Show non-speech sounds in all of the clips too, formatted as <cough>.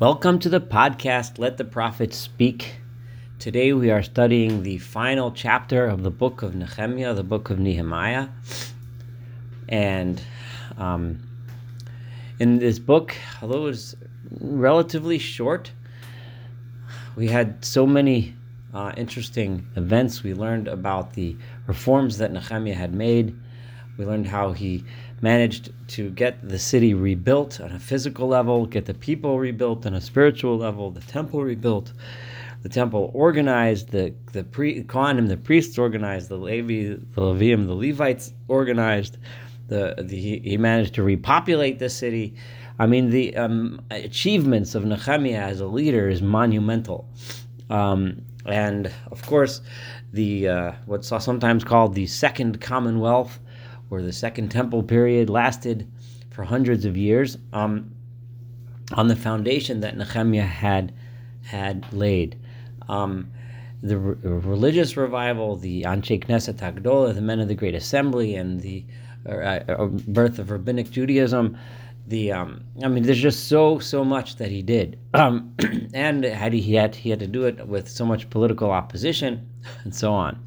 Welcome to the podcast, Let the Prophets Speak. Today we are studying the final chapter of the book of Nehemiah, the book of Nehemiah. And um, in this book, although it was relatively short, we had so many uh, interesting events. We learned about the reforms that Nehemiah had made. We learned how he managed to get the city rebuilt on a physical level, get the people rebuilt on a spiritual level, the temple rebuilt, the temple organized, the the pre, Kohanim, the priests organized, the Levi, the Levium, the Levites organized. The, the he managed to repopulate the city. I mean, the um, achievements of Nehemiah as a leader is monumental. Um, and of course, the uh, what's sometimes called the Second Commonwealth or the Second Temple period lasted for hundreds of years um, on the foundation that Nehemiah had had laid. Um, the re- religious revival, the Anshe Knesset Hagdolah, the men of the Great Assembly, and the uh, uh, birth of rabbinic Judaism. The um, I mean, there's just so so much that he did, um, <clears throat> and had he had he had to do it with so much political opposition <laughs> and so on.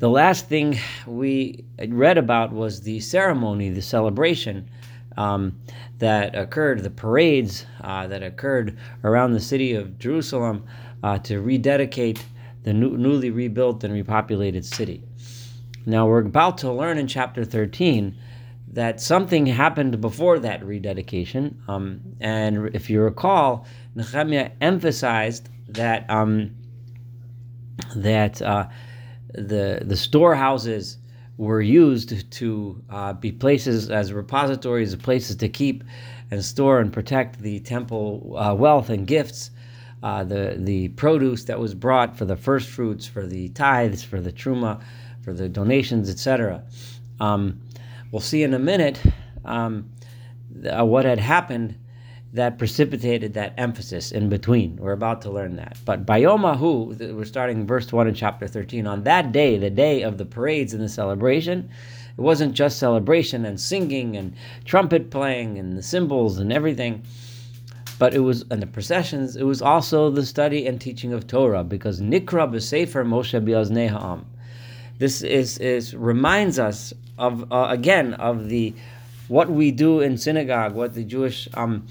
The last thing we read about was the ceremony, the celebration um, that occurred, the parades uh, that occurred around the city of Jerusalem uh, to rededicate the new, newly rebuilt and repopulated city. Now, we're about to learn in chapter 13 that something happened before that rededication. Um, and if you recall, Nehemiah emphasized that um, that uh, the the storehouses were used to uh, be places as repositories, places to keep and store and protect the temple uh, wealth and gifts, uh, the the produce that was brought for the first fruits, for the tithes, for the truma, for the donations, etc. Um, we'll see in a minute um, uh, what had happened that precipitated that emphasis in between. We're about to learn that. But Bayomahu, we're starting verse 1 in chapter 13. On that day, the day of the parades and the celebration, it wasn't just celebration and singing and trumpet playing and the cymbals and everything, but it was, and the processions, it was also the study and teaching of Torah because Nikra b'Sefer Moshe Biaznei Ha'am. This is, is reminds us of, uh, again, of the what we do in synagogue, what the Jewish um,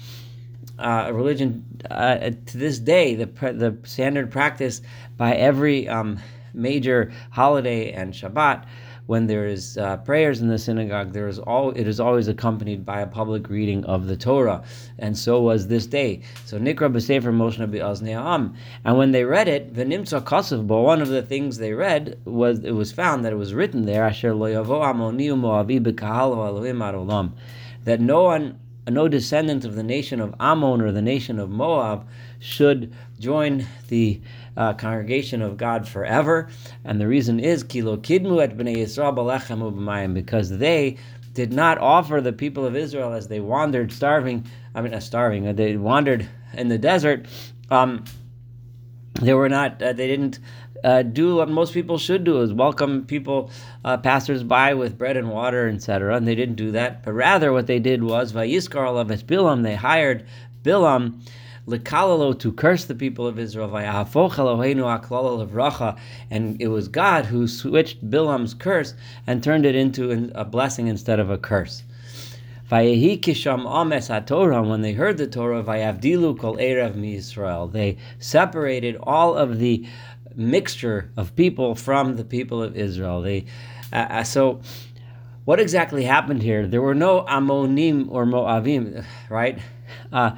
uh, religion uh, to this day, the the standard practice by every um, major holiday and Shabbat, when there is uh, prayers in the synagogue, there is all it is always accompanied by a public reading of the Torah, and so was this day. So Nikra b'Sefer Moshe Nabi and when they read it, v'nimtza kasav. But one of the things they read was it was found that it was written there, Asher lo yavo amoni moavi b'kahal that no one no descendant of the nation of Ammon or the nation of Moab should join the uh, congregation of God forever. And the reason is kilo kidmu et bnei Yisrael because they did not offer the people of Israel as they wandered starving. I mean, uh, starving. Uh, they wandered in the desert. Um, they were not. Uh, they didn't uh, do what most people should do: is welcome people, uh, passers-by, with bread and water, etc. And they didn't do that, but rather what they did was vayiskar alavet Bilam. They hired Bilam. Likalalo to curse the people of Israel, and it was God who switched Bilam's curse and turned it into a blessing instead of a curse. When they heard the Torah. They separated all of the mixture of people from the people of Israel. They uh, uh, so. What exactly happened here? There were no Ammonim or Moavim, right? Uh,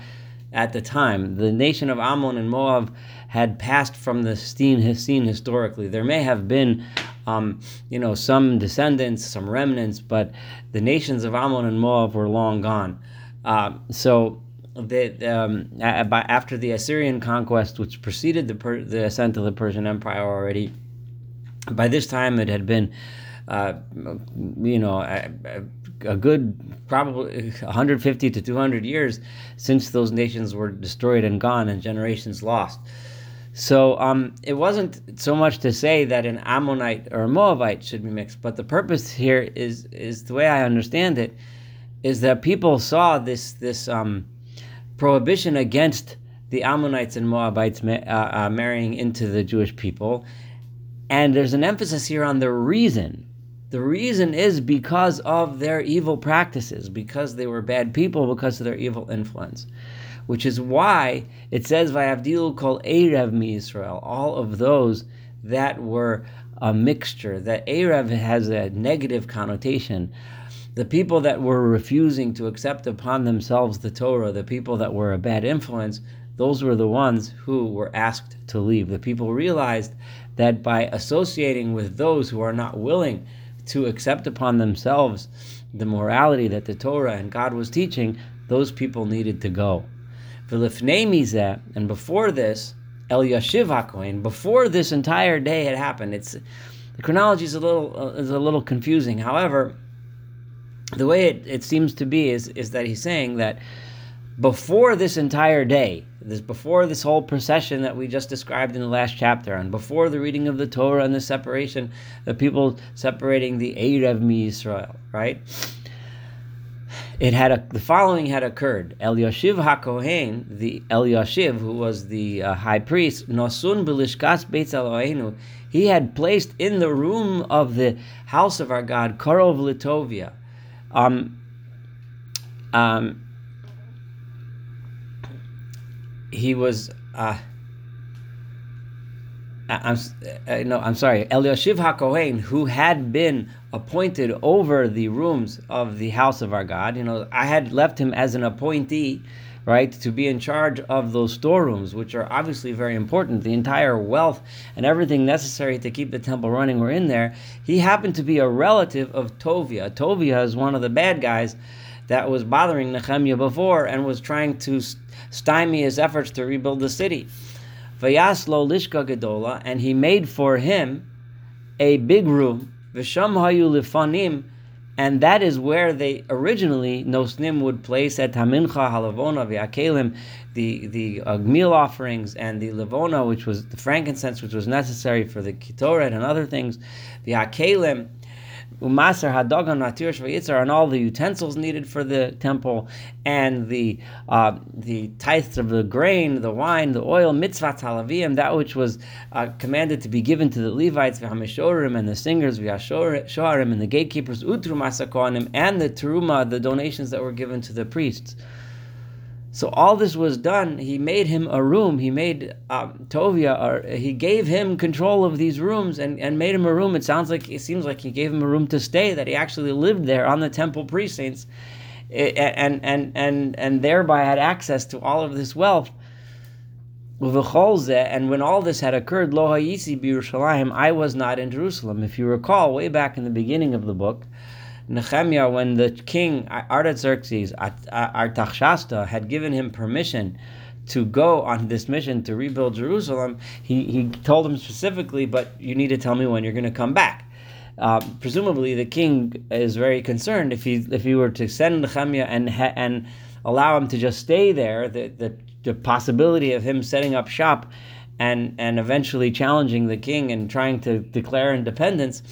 at the time, the nation of Ammon and Moab had passed from the scene, historically. There may have been um, you know, some descendants, some remnants, but the nations of Ammon and Moab were long gone. Uh, so the, um, after the Assyrian conquest, which preceded the, per- the ascent of the Persian Empire already, by this time it had been, uh, you know, a, a, good probably 150 to 200 years since those nations were destroyed and gone and generations lost. So um, it wasn't so much to say that an Ammonite or a Moabite should be mixed, but the purpose here is is the way I understand it is that people saw this this um, prohibition against the Ammonites and Moabites uh, uh, marrying into the Jewish people. And there's an emphasis here on the reason. The reason is because of their evil practices, because they were bad people, because of their evil influence. Which is why it says, Vayavdilu kol Erev mi Israel, all of those that were a mixture. That Erev has a negative connotation the people that were refusing to accept upon themselves the Torah, the people that were a bad influence, those were the ones who were asked to leave. The people realized that by associating with those who are not willing to accept upon themselves the morality that the Torah and God was teaching, those people needed to go. And before this, El Yashiv HaKohen, before this entire day had happened, it's the chronology is a little uh, is a little confusing. However, the way it, it seems to be is, is that he's saying that before this entire day, this before this whole procession that we just described in the last chapter, and before the reading of the Torah and the separation, the people separating the Erev mi Israel, right? It had a, the following had occurred. Eliashiv HaKohen, the Eliashiv, who was the uh, high priest, Nosun Belishkas Beitz Eloheinu, he had placed in the room of the house of our God, Karov Litovia, um, um, he was. Uh, I'm uh, no, I'm sorry. Eliashiv HaKohen, who had been appointed over the rooms of the house of our God, you know, I had left him as an appointee right, to be in charge of those storerooms, which are obviously very important. The entire wealth and everything necessary to keep the temple running were in there. He happened to be a relative of Tovia. Tovia is one of the bad guys that was bothering Nehemiah before and was trying to stymie his efforts to rebuild the city. Vayaslo lishka gedola, and he made for him a big room. Visham hayu lifanim and that is where they originally Nosnim would place at Hamincha Halavona V'Akelim, the the uh, meal offerings and the levona, which was the frankincense, which was necessary for the kitoret and other things, the Akelim umaser hadogan natir shvayitzar, and all the utensils needed for the temple, and the uh, the tithes of the grain, the wine, the oil, mitzvah talavim, that which was uh, commanded to be given to the Levites, v'hamishorim, and the singers, v'ashorim, and the gatekeepers, utrum asakonim, and the teruma, the donations that were given to the priests. So all this was done. He made him a room. He made um, Tovia, or he gave him control of these rooms and, and made him a room. It sounds like it seems like he gave him a room to stay. That he actually lived there on the temple precincts, and and and and thereby had access to all of this wealth. And when all this had occurred, Lo I was not in Jerusalem. If you recall, way back in the beginning of the book. Nehemiah, when the king Artaxerxes, Artaxashta, had given him permission to go on this mission to rebuild Jerusalem, he, he told him specifically, but you need to tell me when you're going to come back. Uh, presumably, the king is very concerned if he if he were to send Nehemiah and and allow him to just stay there, the, the, the possibility of him setting up shop and and eventually challenging the king and trying to declare independence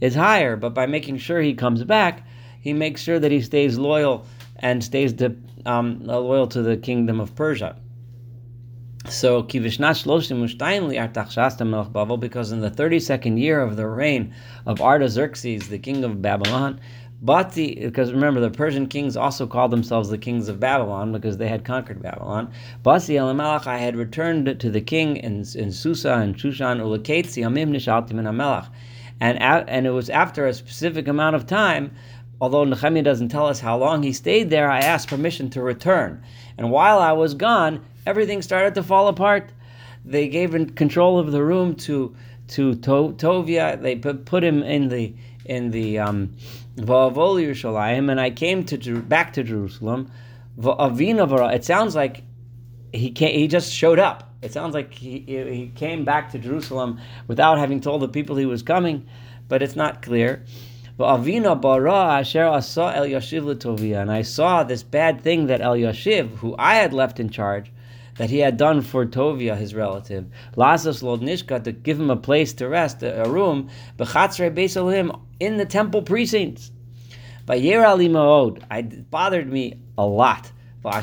is higher. But by making sure he comes back, he makes sure that he stays loyal and stays to, um, loyal to the kingdom of Persia. So because in the thirty-second year of the reign of Artaxerxes, the king of Babylon, because remember the Persian kings also called themselves the kings of Babylon because they had conquered Babylon. Elimelech, I had returned to the king in, in Susa and Shushan Ulaketzi Amim Nishaltim Amelech and and it was after a specific amount of time. Although Nehemiah doesn't tell us how long he stayed there, I asked permission to return. And while I was gone, everything started to fall apart. They gave control of the room to to Tovia. They put, put him in the in the um, Yerushalayim, and I came to back to Jerusalem. It sounds like he came, he just showed up. It sounds like he, he came back to Jerusalem without having told the people he was coming, but it's not clear. And I saw this bad thing that El Yashiv, who I had left in charge, that he had done for Tovia, his relative. Lasas Lodnishka, to give him a place to rest, a room, in the temple precincts. It bothered me a lot I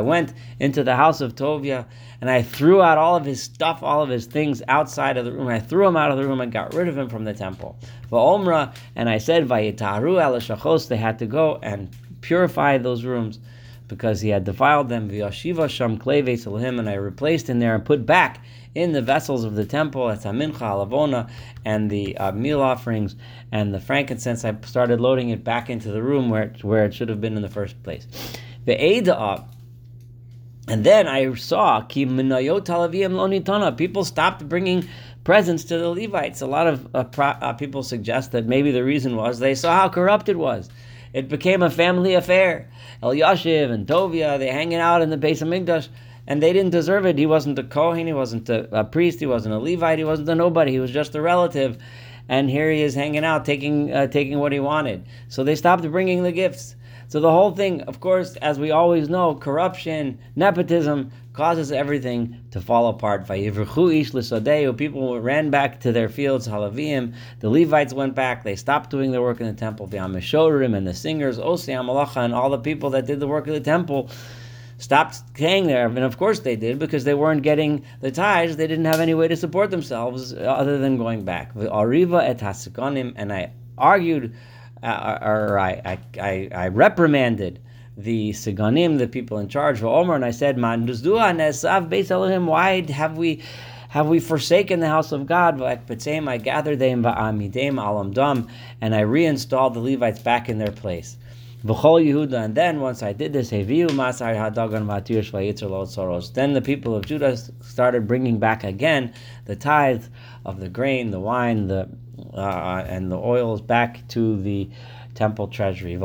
went into the house of Tovia and I threw out all of his stuff, all of his things outside of the room. I threw him out of the room and got rid of him from the temple. Omra, and I said, they had to go and purify those rooms because he had defiled them. V'yashiva sham kleves him, and I replaced in there and put back in the vessels of the temple at Mincha Alavona and the uh, meal offerings and the frankincense. I started loading it back into the room where it, where it should have been in the first place. The Eidah. And then I saw ki People stopped bringing presents to the Levites. A lot of uh, pro- uh, people suggest that maybe the reason was they saw how corrupt it was. It became a family affair. Eliashiv and Tovia, they hanging out in the base of Migdash, and they didn't deserve it. He wasn't a Kohen, he wasn't a, a, priest, he wasn't a Levite, he wasn't a nobody, he was just a relative. And here he is hanging out, taking uh, taking what he wanted. So they stopped bringing the gifts. So the whole thing, of course, as we always know, corruption, nepotism causes everything to fall apart. People ran back to their fields, halavim. The Levites went back. They stopped doing their work in the temple. V'amishorim and the singers, Osiam Malacha, and all the people that did the work of the temple stopped staying there. And of course they did because they weren't getting the tithes. They didn't have any way to support themselves other than going back. Ariva et and I argued uh, or I, I, I, reprimanded the Siganim, the people in charge of Omer, and I said, Man, why have we have we forsaken the house of God? I gathered them and I reinstalled the Levites back in their place. Yehuda, and then once I did this, then the people of Judah started bringing back again the tithe of the grain, the wine, the uh, and the oils back to the temple treasury. And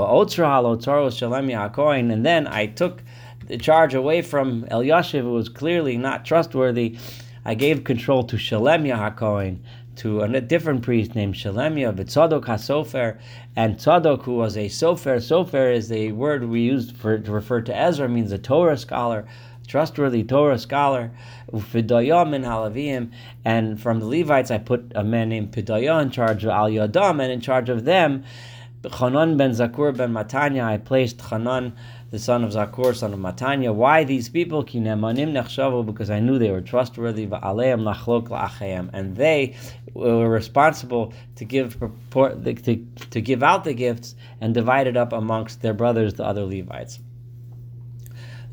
then I took the charge away from Eliashiv, who was clearly not trustworthy. I gave control to Shalemia HaKohen, to a different priest named Shalemia, Tzadok HaSofer, and Tzadok, who was a Sofer. Sofer is a word we used for to refer to Ezra, means a Torah scholar trustworthy Torah scholar, Ufidayah min Halavim, and from the Levites I put a man named Pidayah in charge of Al Yadam, and in charge of them, Chanan ben Zakur ben Matanya, I placed Chanan, the son of Zakur, son of Matanya. Why these people? Because I knew they were trustworthy, and they were responsible to give to, to give out the gifts and divide it up amongst their brothers, the other Levites.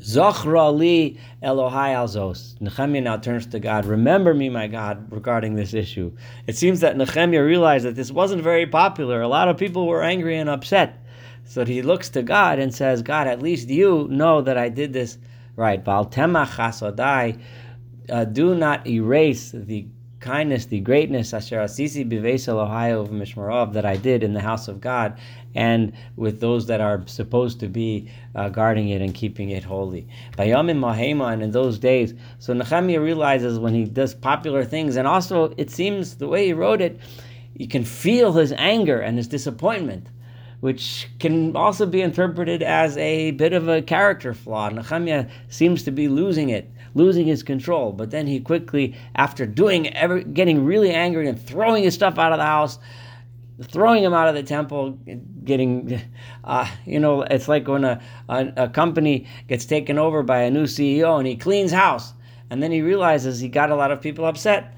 Zochra li Elohai alzos. Nehemiah now turns to God. Remember me, my God, regarding this issue. It seems that Nehemiah realized that this wasn't very popular. A lot of people were angry and upset. So he looks to God and says, God, at least you know that I did this right. Val temach uh, Do not erase the kindness, the greatness, Asher Asisi Bivesel Ohio of Mishmarov that I did in the house of God and with those that are supposed to be uh, guarding it and keeping it holy. Bayamim Mahema, and in those days, so Nehemiah realizes when he does popular things, and also it seems the way he wrote it, you can feel his anger and his disappointment which can also be interpreted as a bit of a character flaw. Nehemiah seems to be losing it losing his control. But then he quickly, after doing ever getting really angry and throwing his stuff out of the house, throwing him out of the temple, getting, <laughs> uh, you know, it's like when a, a, a company gets taken over by a new CEO and he cleans house, and then he realizes he got a lot of people upset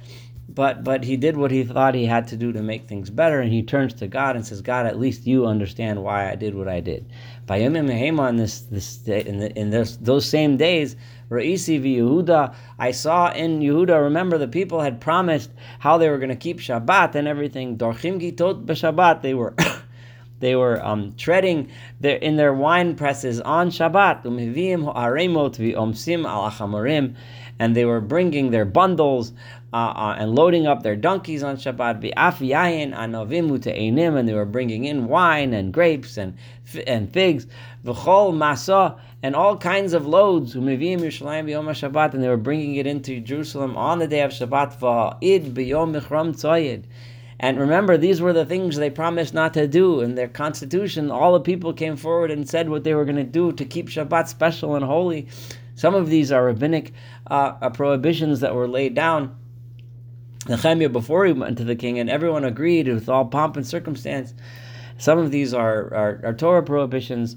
but but he did what he thought he had to do to make things better, and he turns to God and says, "God, at least you understand why I did what I did." By in this this in, the, in this, those same days, Ra'isi Yehuda, I saw in Yehuda. Remember, the people had promised how they were going to keep Shabbat and everything. Dorchim gitot b'Shabbat. They were. <coughs> They were um, treading their, in their wine presses on Shabbat, and they were bringing their bundles uh, uh, and loading up their donkeys on Shabbat, and they were bringing in wine and grapes and and figs, masa and all kinds of loads. And they were bringing it into Jerusalem on the day of Shabbat. And remember, these were the things they promised not to do. In their constitution, all the people came forward and said what they were going to do to keep Shabbat special and holy. Some of these are rabbinic uh, prohibitions that were laid down Nehemiah before he went to the king, and everyone agreed with all pomp and circumstance. some of these are, are, are Torah prohibitions.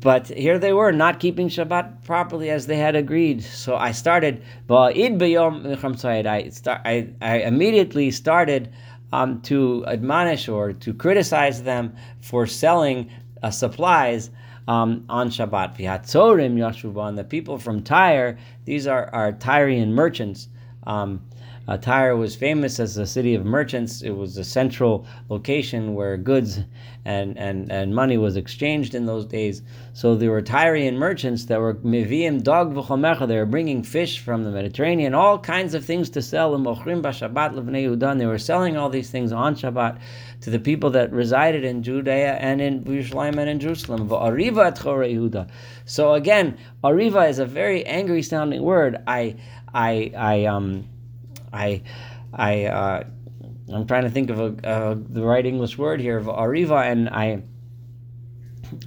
But here they were, not keeping Shabbat properly as they had agreed. So I started, I, start, I, I immediately started um, to admonish or to criticize them for selling uh, supplies um, on Shabbat. The people from Tyre, these are, are Tyrian merchants. Um, uh, Tyre was famous as a city of merchants. It was a central location where goods and, and, and money was exchanged in those days. So there were Tyrian merchants that were miviim dog v'chomecha. They were bringing fish from the Mediterranean, all kinds of things to sell. And they were selling all these things on Shabbat to the people that resided in Judea and in Yerushalayim and in Jerusalem. So again, ariva is a very angry sounding word. I I I um I, I, uh, I'm trying to think of a, the right English word here of ariva, and I,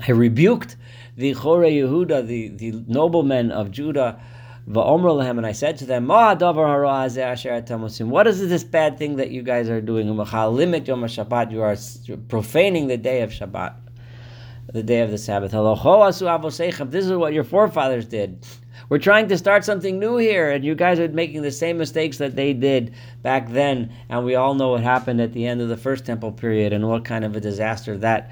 I rebuked the Chore Yehuda, the, the noblemen of Judah, Va'omr and I said to them, What is this bad thing that you guys are doing? You are profaning the day of Shabbat, the day of the Sabbath. This is what your forefathers did. We're trying to start something new here, and you guys are making the same mistakes that they did back then. And we all know what happened at the end of the first temple period and what kind of a disaster that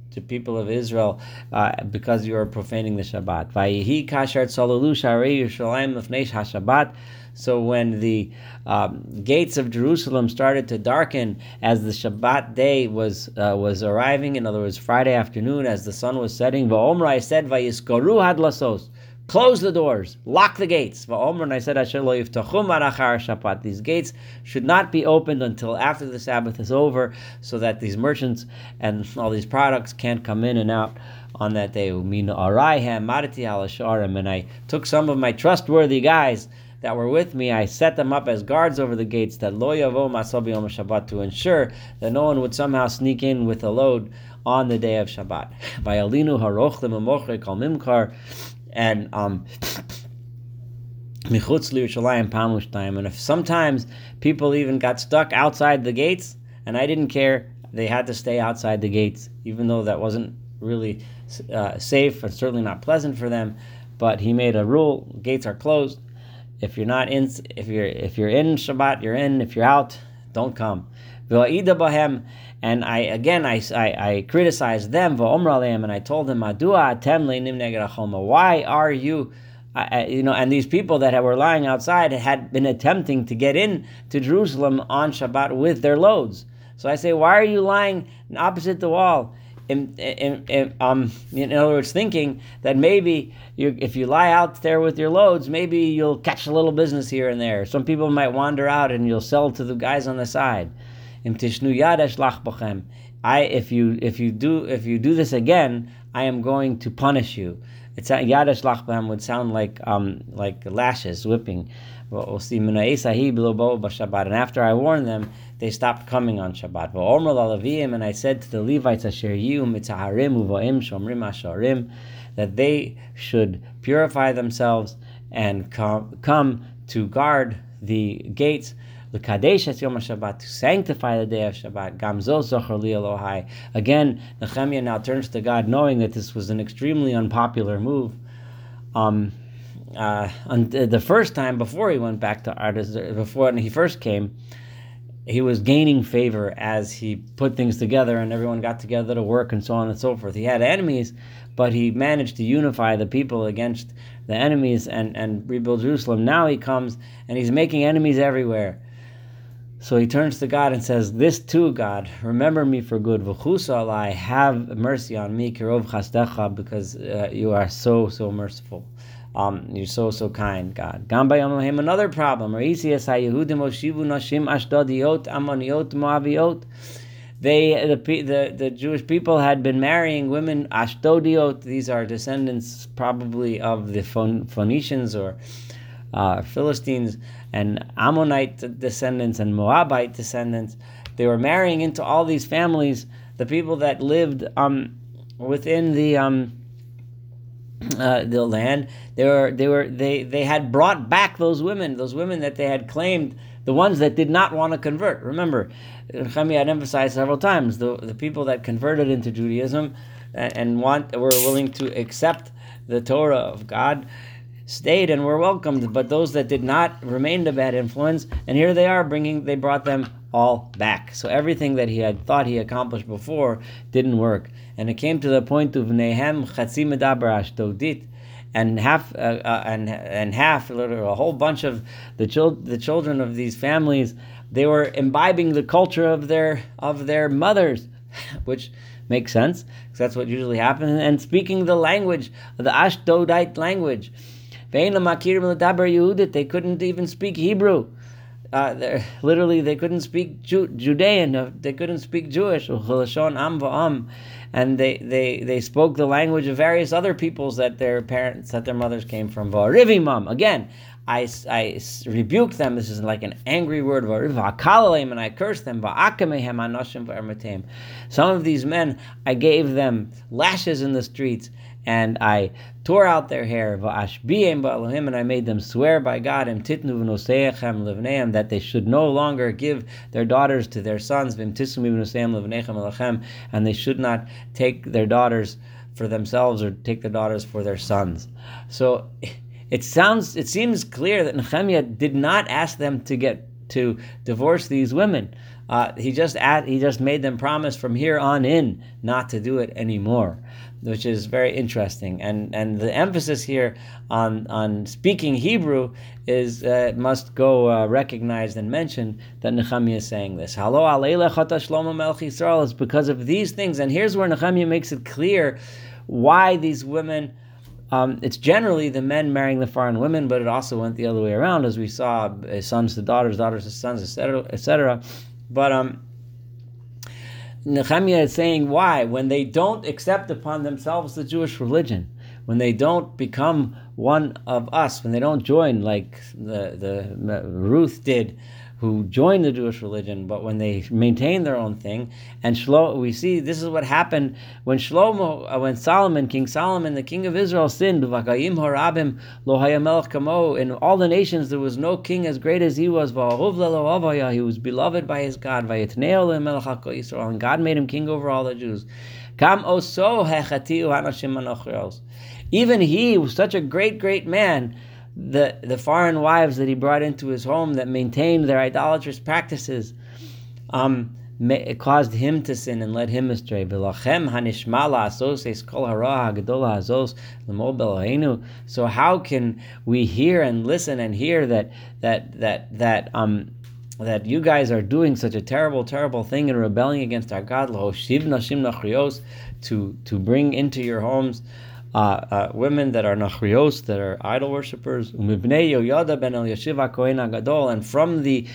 to people of Israel uh, because you are profaning the Shabbat. So when the um, gates of Jerusalem started to darken as the Shabbat day was uh, was arriving, in other words, Friday afternoon as the sun was setting, said. Close the doors, lock the gates. And I said, These gates should not be opened until after the Sabbath is over, so that these merchants and all these products can't come in and out on that day. And I took some of my trustworthy guys that were with me, I set them up as guards over the gates that lo yavo masobi Shabbat to ensure that no one would somehow sneak in with a load on the day of Shabbat. By alinu haroch kal mimkar, and um, and if sometimes people even got stuck outside the gates, and I didn't care, they had to stay outside the gates, even though that wasn't really uh, safe and certainly not pleasant for them. But he made a rule: gates are closed. If you're not in, if you're if you're in Shabbat, you're in. If you're out, don't come. And I again I, I, I criticized them and I told them Why are you I, you know, and these people that were lying outside had been attempting to get in to Jerusalem on Shabbat with their loads. So I say, why are you lying opposite the wall? In, in, in, um, in other words, thinking that maybe you, if you lie out there with your loads, maybe you'll catch a little business here and there. Some people might wander out and you'll sell to the guys on the side. Im tishnu yadesh lach bochem. I if you if you do if you do this again, I am going to punish you. It's yadesh lach bochem would sound like um like lashes whipping. And after I warned them, they stopped coming on Shabbat. And I said to the Levites, that they should purify themselves and come, come to guard the gates L'kadesh es Yom Shabbat, to sanctify the day of Shabbat. Gamzo zocher li Elohai. Again, Nehemiah now turns to God, knowing that this was an extremely unpopular move. Um, uh, the first time before he went back to Ardis, before he first came, he was gaining favor as he put things together and everyone got together to work and so on and so forth. He had enemies, but he managed to unify the people against the enemies and, and rebuild Jerusalem. Now he comes and he's making enemies everywhere. So he turns to God and says, This too, God, remember me for good. I have mercy on me, because uh, you are so, so merciful. Um, you're so, so kind, God. Another problem. They, the, the, the Jewish people had been marrying women, Ashdodiot. These are descendants probably of the Phoenicians or uh, Philistines and Ammonite descendants and Moabite descendants. They were marrying into all these families the people that lived um, within the um, uh, the land. They were they were they they had brought back those women, those women that they had claimed, the ones that did not want to convert. Remember, Chami had emphasized several times the the people that converted into Judaism and, and want were willing to accept the Torah of God stayed and were welcomed, but those that did not remained a bad influence. And here they are bringing, they brought them all back. So everything that he had thought he accomplished before didn't work. And it came to the point of Nehem Chatzi Medaber Ashdodit, and half uh, uh, and and half a whole bunch of the chil- the children of these families they were imbibing the culture of their of their mothers <laughs> which makes sense because that's what usually happens and speaking the language the Ashdodite language they couldn't even speak Hebrew. Uh, literally, they couldn't speak Ju- Judean. Uh, they couldn't speak Jewish. And they, they, they spoke the language of various other peoples that their parents, that their mothers came from. Again, I, I rebuked them. This is like an angry word. And I cursed them. Some of these men, I gave them lashes in the streets and I tore out their hair, and I made them swear by God that they should no longer give their daughters to their sons, and they should not take their daughters for themselves or take their daughters for their sons. So it sounds, it seems clear that Nehemiah did not ask them to get to divorce these women. Uh, he just at, he just made them promise from here on in not to do it anymore which is very interesting. And and the emphasis here on on speaking Hebrew is uh, must go uh, recognized and mentioned that Nehemiah is saying this. Hello, Shlomo Melch Yisrael is because of these things. And here's where Nehemiah makes it clear why these women. Um, it's generally the men marrying the foreign women, but it also went the other way around, as we saw, uh, sons to daughters, daughters to sons, etc., etc. But um, Nehemiah is saying why? When they don't accept upon themselves the Jewish religion, when they don't become one of us, when they don't join like the the Ruth did who joined the Jewish religion, but when they maintain their own thing, and Shlomo, we see this is what happened when Shlomo, uh, when Solomon, King Solomon, the king of Israel, sinned. In all the nations, there was no king as great as he was. He was beloved by his God. And God made him king over all the Jews. Even he was such a great, great man the, the foreign wives that he brought into his home that maintained their idolatrous practices um, it caused him to sin and led him astray. So how can we hear and listen and hear that that that that um that you guys are doing such a terrible, terrible thing and rebelling against our God, to to bring into your homes uh, uh, women that are nachrios, that are idol worshippers, and from the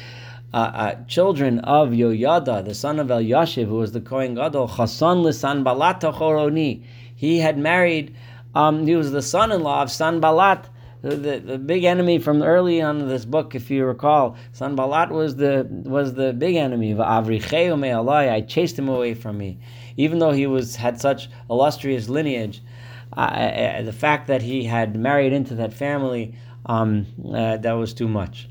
uh, uh, children of Yoyada, the son of Eliashiv, who was the Kohen Gadol, Chasan lisan balata choroni. He had married, um, he was the son-in-law of Sanballat, the, the, big enemy from early on in this book, if you recall. Sanballat was the was the big enemy I chased him away from me, even though he was had such illustrious lineage uh, the fact that he had married into that family, um, uh, that was too much.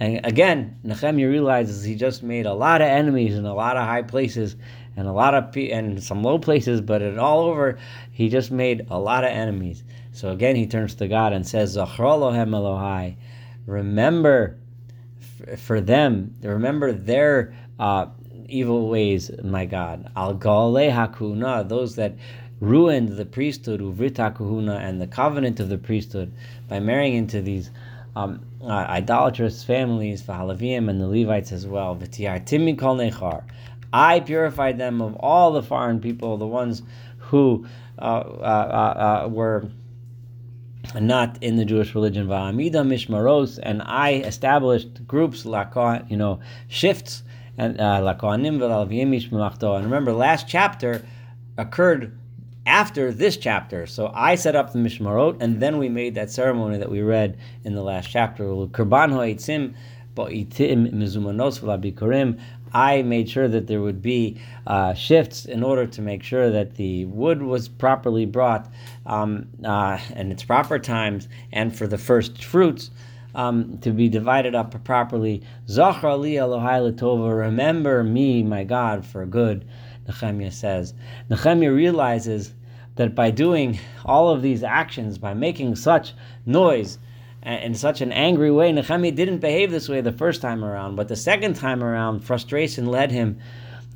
And again, Nehemiah realizes he just made a lot of enemies in a lot of high places and a lot of pe- and some low places, but all over, he just made a lot of enemies. So again, he turns to God and says, "Zachrolohem Elohai, remember f- for them, remember their uh, evil ways, my God. Al Hakuna, those that ruined the priesthood, uvrita kuhuna, and the covenant of the priesthood by marrying into these um, uh, idolatrous families, Vahalavim and the Levites as well. V'tiartim kol nechar. I purified them of all the foreign people, the ones who uh, uh, uh, uh were not in the Jewish religion. Va'amida mishmaros, and I established groups, lakon, you know, shifts, and uh, lakonim v'alavim And remember, last chapter occurred after this chapter. So I set up the Mishmarot, and then we made that ceremony that we read in the last chapter. I made sure that there would be uh, shifts in order to make sure that the wood was properly brought um, uh, in its proper times and for the first fruits um, to be divided up properly. Zachar li Elohai Latova, remember me, my God, for good, Nehemiah says. Nehemiah realizes that by doing all of these actions, by making such noise, in such an angry way. Nehemiah didn't behave this way the first time around, but the second time around, frustration led him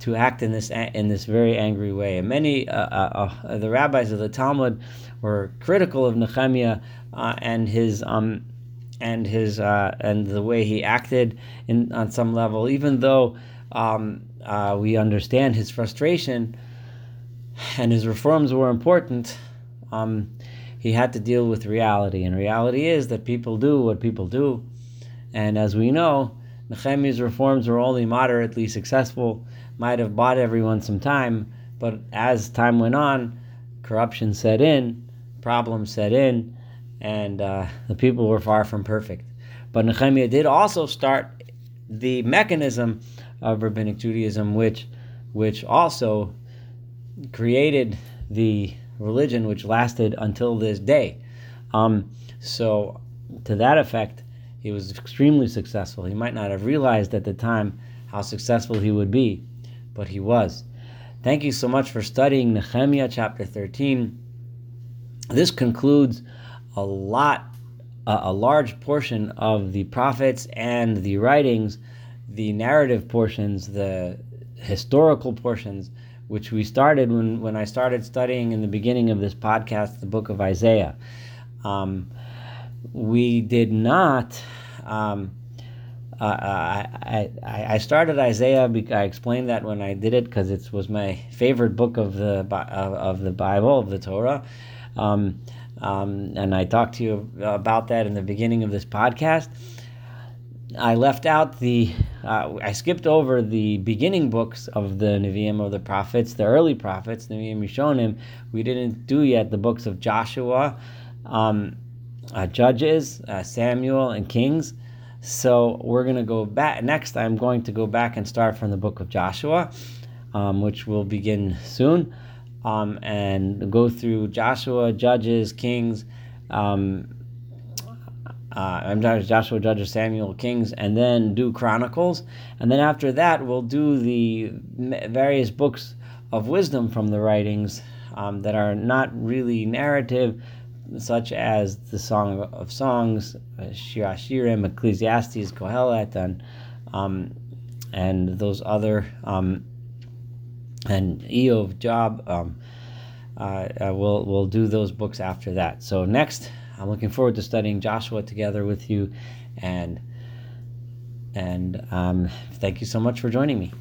to act in this in this very angry way. And many uh, uh, uh, the rabbis of the Talmud were critical of Nehemiah uh, and his um, and his uh, and the way he acted in on some level, even though um, uh, we understand his frustration and his reforms were important. Um, he had to deal with reality, and reality is that people do what people do, and as we know, Nehemiah's reforms were only moderately successful. Might have bought everyone some time, but as time went on, corruption set in, problems set in, and uh, the people were far from perfect. But Nehemiah did also start the mechanism of rabbinic Judaism, which which also created the religion which lasted until this day. Um, so, to that effect, he was extremely successful. He might not have realized at the time how successful he would be, but he was. Thank you so much for studying Nehemiah chapter 13. This concludes a lot, uh, a large portion of the prophets and the writings, the narrative portions, the historical portions, which we started when, when I started studying in the beginning of this podcast, the book of Isaiah. Um, we did not. Um, uh, I, I, I started Isaiah. I explained that when I did it because it was my favorite book of the of, of the Bible of the Torah. Um, um, and I talked to you about that in the beginning of this podcast. I left out the, uh, I skipped over the beginning books of the Nevi'im of the prophets, the early prophets, Nevi'im Rishonim. We didn't do yet the books of Joshua, um, uh, Judges, uh, Samuel, and Kings. So we're going to go back. Next, I'm going to go back and start from the book of Joshua, um, which will begin soon um, and go through Joshua, Judges, Kings, um, uh, I'm Joshua, Judges, Samuel, Kings, and then do Chronicles. And then after that, we'll do the various books of wisdom from the writings um, that are not really narrative, such as the Song of Songs, uh, Shir Hashirim, Ecclesiastes, Kohelet, and um, and those other um, and Eov, Job. Um, uh, uh, we'll we'll do those books after that. So next, I'm looking forward to studying Joshua together with you, and and um, thank you so much for joining me.